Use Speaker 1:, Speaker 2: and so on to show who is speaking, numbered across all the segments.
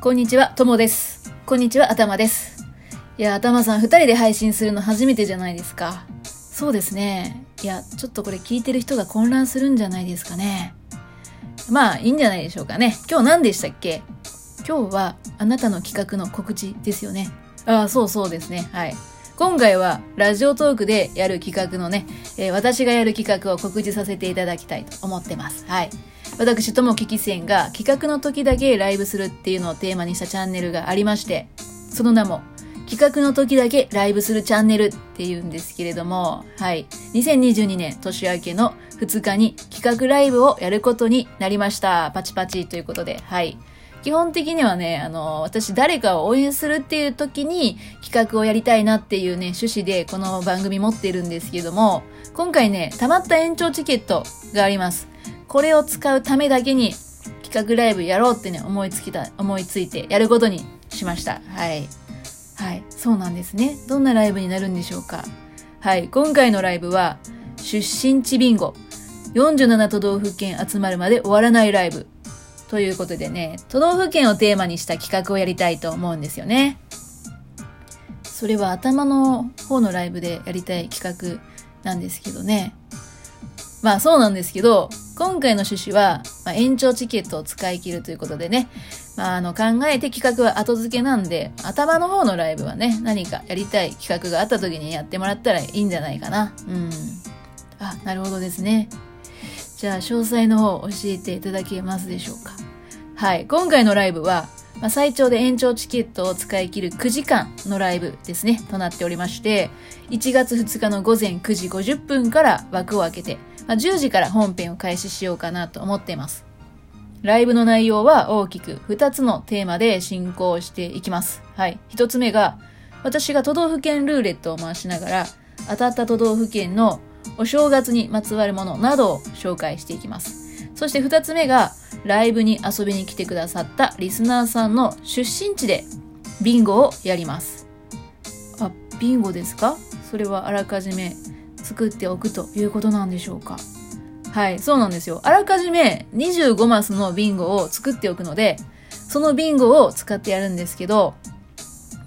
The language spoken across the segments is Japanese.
Speaker 1: こんにちは、ともです。こんにちは、頭です。いや、頭さん、二人で配信するの初めてじゃないですか。そうですね。いや、ちょっとこれ聞いてる人が混乱するんじゃないですかね。まあ、いいんじゃないでしょうかね。今日何でしたっけ？今日は、あなたの企画の告知ですよね。ああ、そうそうですね。はい。今回は、ラジオトークでやる企画のね、えー私がやる企画を告知させていただきたいと思ってます。はい。私、ともききせんが企画の時だけライブするっていうのをテーマにしたチャンネルがありまして、その名も、企画の時だけライブするチャンネルっていうんですけれども、はい。2022年年明けの2日に企画ライブをやることになりました。パチパチということで、はい。基本的にはね、あの、私誰かを応援するっていう時に企画をやりたいなっていうね、趣旨でこの番組持ってるんですけども、今回ね、溜まった延長チケットがあります。これを使うためだけに企画ライブやろうってね、思いつきた、思いついてやることにしました。はい。はい。そうなんですね。どんなライブになるんでしょうか。はい。今回のライブは、出身地ビンゴ。47都道府県集まるまで終わらないライブ。ということでね、都道府県をテーマにした企画をやりたいと思うんですよね。それは頭の方のライブでやりたい企画なんですけどね。まあそうなんですけど、今回の趣旨は、まあ、延長チケットを使い切るということでね、まああの考えて企画は後付けなんで、頭の方のライブはね、何かやりたい企画があった時にやってもらったらいいんじゃないかな。うん。あ、なるほどですね。じゃあ詳細の方教えていただけますでしょうか。はい。今回のライブは、まあ、最長で延長チケットを使い切る9時間のライブですね、となっておりまして、1月2日の午前9時50分から枠を開けて、まあ、10時から本編を開始しようかなと思っています。ライブの内容は大きく2つのテーマで進行していきます。はい。1つ目が、私が都道府県ルーレットを回しながら、当たった都道府県のお正月にまつわるものなどを紹介していきます。そして2つ目が、ライブに遊びに来てくださったリスナーさんの出身地でビンゴをやります。あ、ビンゴですか？それはあらかじめ作っておくということなんでしょうかはい、そうなんですよ。あらかじめ25マスのビンゴを作っておくので、そのビンゴを使ってやるんですけど、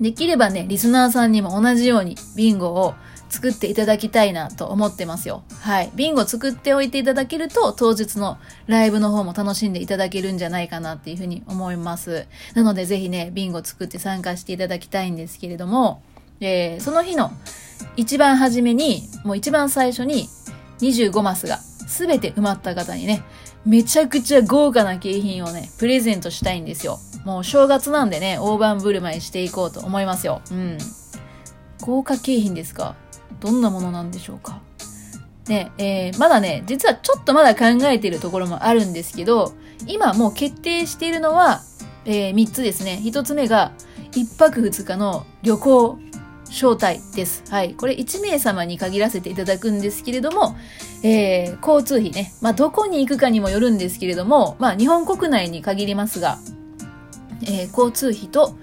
Speaker 1: できればね、リスナーさんにも同じようにビンゴを作っていただきたいなと思ってますよ。はい。ビンゴ作っておいていただけると、当日のライブの方も楽しんでいただけるんじゃないかなっていうふうに思います。なので、ぜひね、ビンゴ作って参加していただきたいんですけれども、えーその日の一番初めに、もう一番最初に25マスが全て埋まった方にね、めちゃくちゃ豪華な景品をね、プレゼントしたいんですよ。もう正月なんでね、大盤振る舞いしていこうと思いますよ。うん。豪華景品ですか？どんなものなんでしょうか？ね、えーまだね、実はちょっとまだ考えているところもあるんですけど、今もう決定しているのは、えー3つですね。1つ目が、1泊2日の旅行招待です。はい。これ1名様に限らせていただくんですけれども、えー交通費ね。まあ、どこに行くかにもよるんですけれども、まあ、日本国内に限りますが、えー交通費と、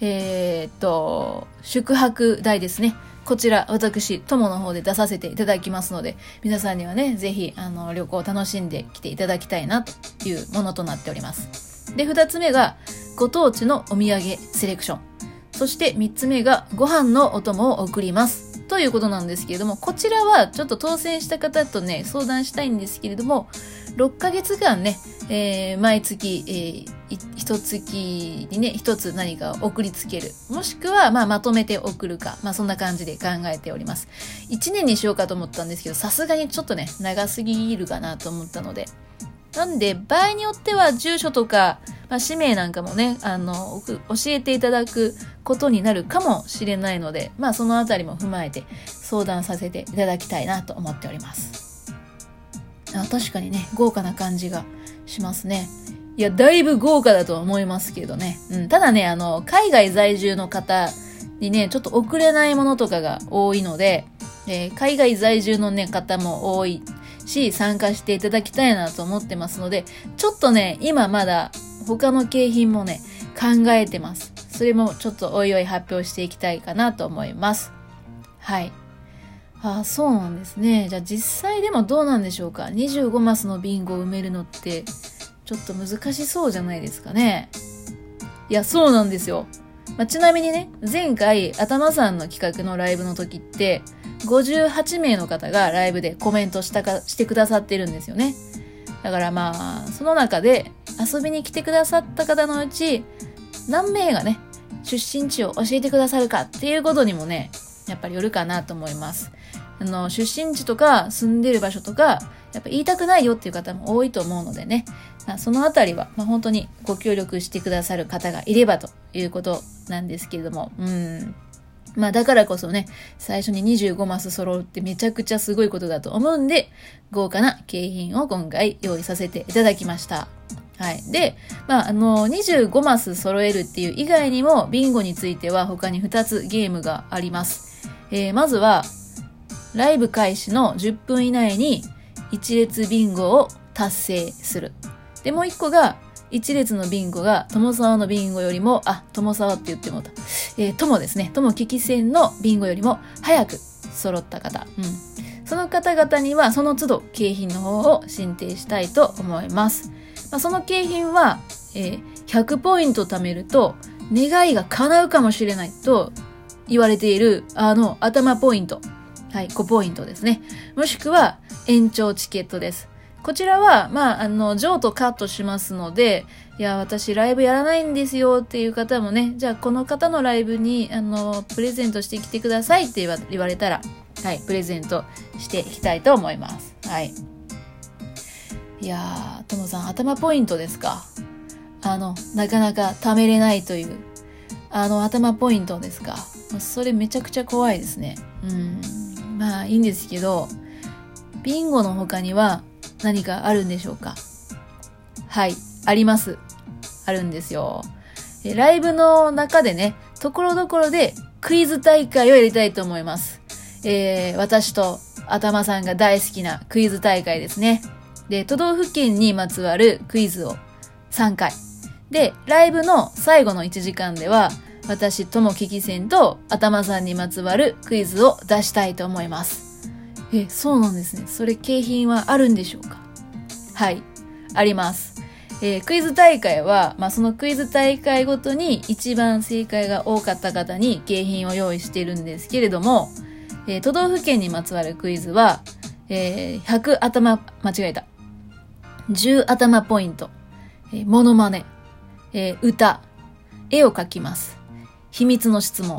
Speaker 1: えーっと、宿泊代ですね。こちら、私、友の方で出させていただきますので、皆さんにはね、ぜひ、あの、旅行を楽しんできていただきたいな、というものとなっております。で、二つ目が、ご当地のお土産セレクション。そして三つ目が、ご飯のお供を送ります。ということなんですけれども、こちらはちょっと当選した方とね、相談したいんですけれども、6ヶ月間ね、えー毎月、えー一月にね、一つ何かを送りつける。もしくは、まあ、まとめて送るか。まあ、そんな感じで考えております。1年にしようかと思ったんですけど、さすがにちょっとね、長すぎるかなと思ったので。なんで、場合によっては、住所とか、まあ、氏名なんかもね、あの、教えていただくことになるかもしれないので、まあ、そのあたりも踏まえて、相談させていただきたいなと思っております。あ確かにね、豪華な感じがしますね。いや、だいぶ豪華だと思いますけどね。うん、ただね、あの、海外在住の方にね、ちょっと送れないものとかが多いので、えー海外在住のね、方も多いし、参加していただきたいなと思ってますので、ちょっとね、今まだ他の景品もね、考えてます。それもちょっとおいおい発表していきたいかなと思います。はい。あ、そうなんですね。じゃあ実際でもどうなんでしょうか？25マスのビンゴを埋めるのって、ちょっと難しそうじゃないですかね。いや、そうなんですよ。まあ、ちなみにね、前回、頭さんの企画のライブの時って、58名の方がライブでコメントしたか、してくださってるんですよね。だからまあ、その中で遊びに来てくださった方のうち、何名がね、出身地を教えてくださるかっていうことにもね、やっぱりよるかなと思います。あの、出身地とか住んでる場所とか、やっぱ言いたくないよっていう方も多いと思うのでね、まあ、そのあたりは、まあ、本当にご協力してくださる方がいればということなんですけれども、うん。まあだからこそね、最初に25マス揃うってめちゃくちゃすごいことだと思うんで、豪華な景品を今回用意させていただきました。はい。で、まあ、あの、25マス揃えるっていう以外にも、ビンゴについては他に2つゲームがあります。えー、まずは、ライブ開始の10分以内に一列ビンゴを達成する。で、もう1個が、一列のビンゴが友沢のビンゴよりも、あ、友沢って言ってもた。えー、友ですね。友危機戦のビンゴよりも早く揃った方。うん。その方々には、その都度景品の方を申請したいと思います。まあ、その景品は、えー、100ポイント貯めると、願いが叶うかもしれないと言われている、あの、頭ポイント。はい、5ポイントですね。もしくは、延長チケットです。こちらは、まあ、あの、譲渡カットしますので、いや、私ライブやらないんですよっていう方もね、じゃあこの方のライブに、あの、プレゼントしてきてくださいって言わ言われたら、はい、プレゼントしていきたいと思います。はい。いやー、ともさん、頭ポイントですか？あの、なかなか貯めれないという、あの、頭ポイントですか？それめちゃくちゃ怖いですね。うん。まあ、いいんですけど、ビンゴの他には、何かあるんでしょうか？はい、あります。あるんですよ。ライブの中でね、ところどころでクイズ大会をやりたいと思います。えー、私と頭さんが大好きなクイズ大会ですね。で、都道府県にまつわるクイズを3回。で、ライブの最後の1時間では、私とも危機戦と頭さんにまつわるクイズを出したいと思います。え、そうなんですね。それ景品はあるんでしょうか？はい。あります。えー、クイズ大会は、まあ、そのクイズ大会ごとに一番正解が多かった方に景品を用意しているんですけれども、えー、都道府県にまつわるクイズは、えー、100頭、間違えた。10頭ポイント、えー、モノマネ、えー、歌、絵を描きます。秘密の質問、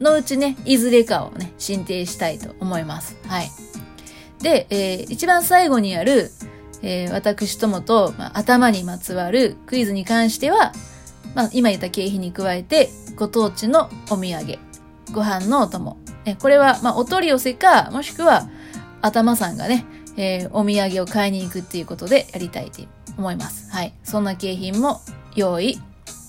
Speaker 1: のうちね、いずれかをね、申請したいと思います。はい。で、えー、一番最後にある、えー、私ともと、まあ、頭にまつわるクイズに関しては、まあ、今言った経費に加えて、ご当地のお土産、ご飯のお供。えこれは、まあ、お取り寄せか、もしくは、頭さんがね、えー、お土産を買いに行くっていうことでやりたいと思います。はい。そんな景品も用意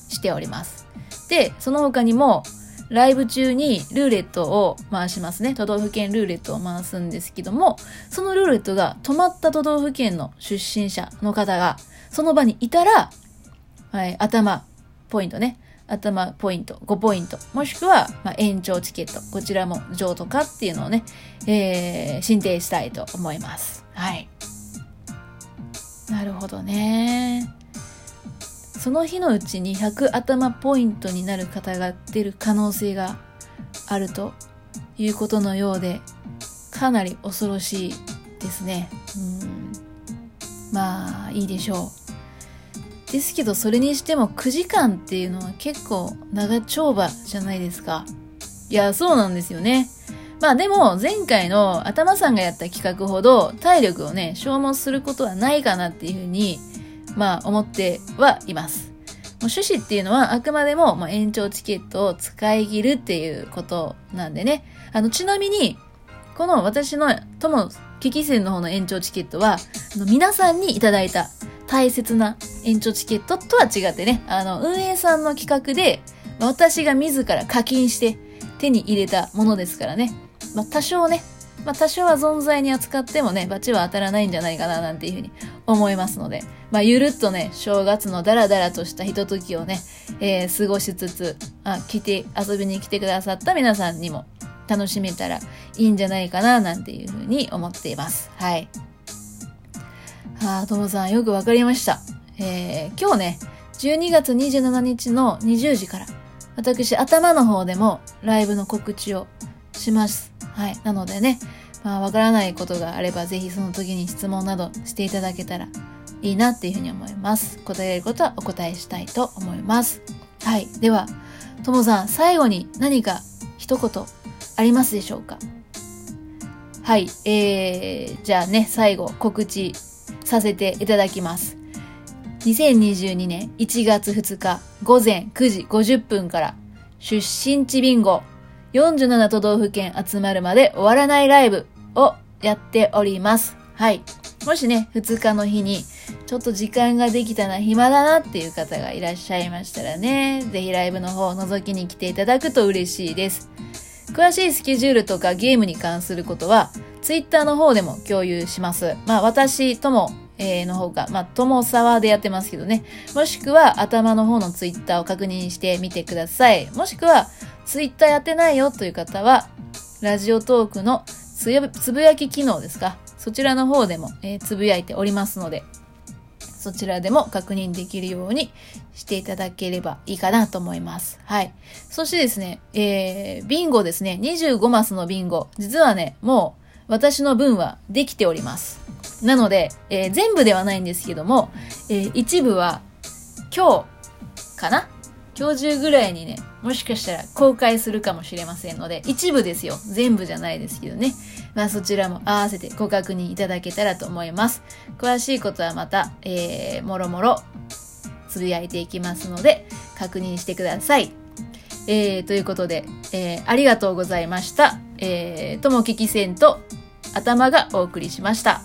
Speaker 1: しております。で、その他にも、ライブ中にルーレットを回しますね。都道府県ルーレットを回すんですけども、そのルーレットが止まった都道府県の出身者の方が、その場にいたら、はい、頭、ポイントね。頭ポイント、5ポイント。もしくは、まあ、延長チケット。こちらも譲渡かっていうのをね、えー、申請したいと思います。はい。なるほどね。その日のうちに100頭ポイントになる方が出る可能性があるということのようで、かなり恐ろしいですね。うんまあ、いいでしょう。ですけど、それにしても9時間っていうのは結構長丁場じゃないですか。いや、そうなんですよね。まあでも、前回の頭さんがやった企画ほど体力をね、消耗することはないかなっていうふうにまあ思ってはいます。もう趣旨っていうのはあくまでも、まあ、延長チケットを使い切るっていうことなんでね。あの、ちなみに、この私の友、危機戦の方の延長チケットは、皆さんにいただいた大切な延長チケットとは違ってね、あの、運営さんの企画で、私が自ら課金して手に入れたものですからね。まあ、多少ね、まあ、多少は存在に扱ってもね、罰は当たらないんじゃないかな、なんていうふうに思いますので、まあ、ゆるっとね、正月のダラダラとしたひとときをね、えー、過ごしつつ、あ、来て、遊びに来てくださった皆さんにも楽しめたらいいんじゃないかな、なんていうふうに思っています。はい。はあ、ともさん、よくわかりました。えー、今日ね、12月27日の20時から、私、頭の方でもライブの告知をします。はい。なのでね、まあ、わからないことがあれば、ぜひその時に質問などしていただけたらいいなっていうふうに思います。答えることはお答えしたいと思います。はい。では、ともさん、最後に何か一言ありますでしょうか？はい。えー、じゃあね、最後告知させていただきます。2022年1月2日午前9時50分から出身地ビンゴ47都道府県集まるまで終わらないライブをやっております。はい。もしね、2日の日にちょっと時間ができたな、暇だなっていう方がいらっしゃいましたらね、ぜひライブの方を覗きに来ていただくと嬉しいです。詳しいスケジュールとかゲームに関することは、Twitter の方でも共有します。まあ私ともえー、の方が、まあ、友沢でやってますけどね。もしくは、頭の方のツイッターを確認してみてください。もしくは、ツイッターやってないよという方は、ラジオトークのつぶやき機能ですかそちらの方でも、えー、つぶやいておりますので、そちらでも確認できるようにしていただければいいかなと思います。はい。そしてですね、えー、ビンゴですね。25マスのビンゴ。実はね、もう私の分はできております。なので、えー、全部ではないんですけども、えー、一部は今日かな？今日中ぐらいにね、もしかしたら公開するかもしれませんので、一部ですよ。全部じゃないですけどね。まあそちらも合わせてご確認いただけたらと思います。詳しいことはまた、えー、もろもろつぶやいていきますので、確認してください。えー、ということで、えー、ありがとうございました。えー、ともききせんと頭がお送りしました。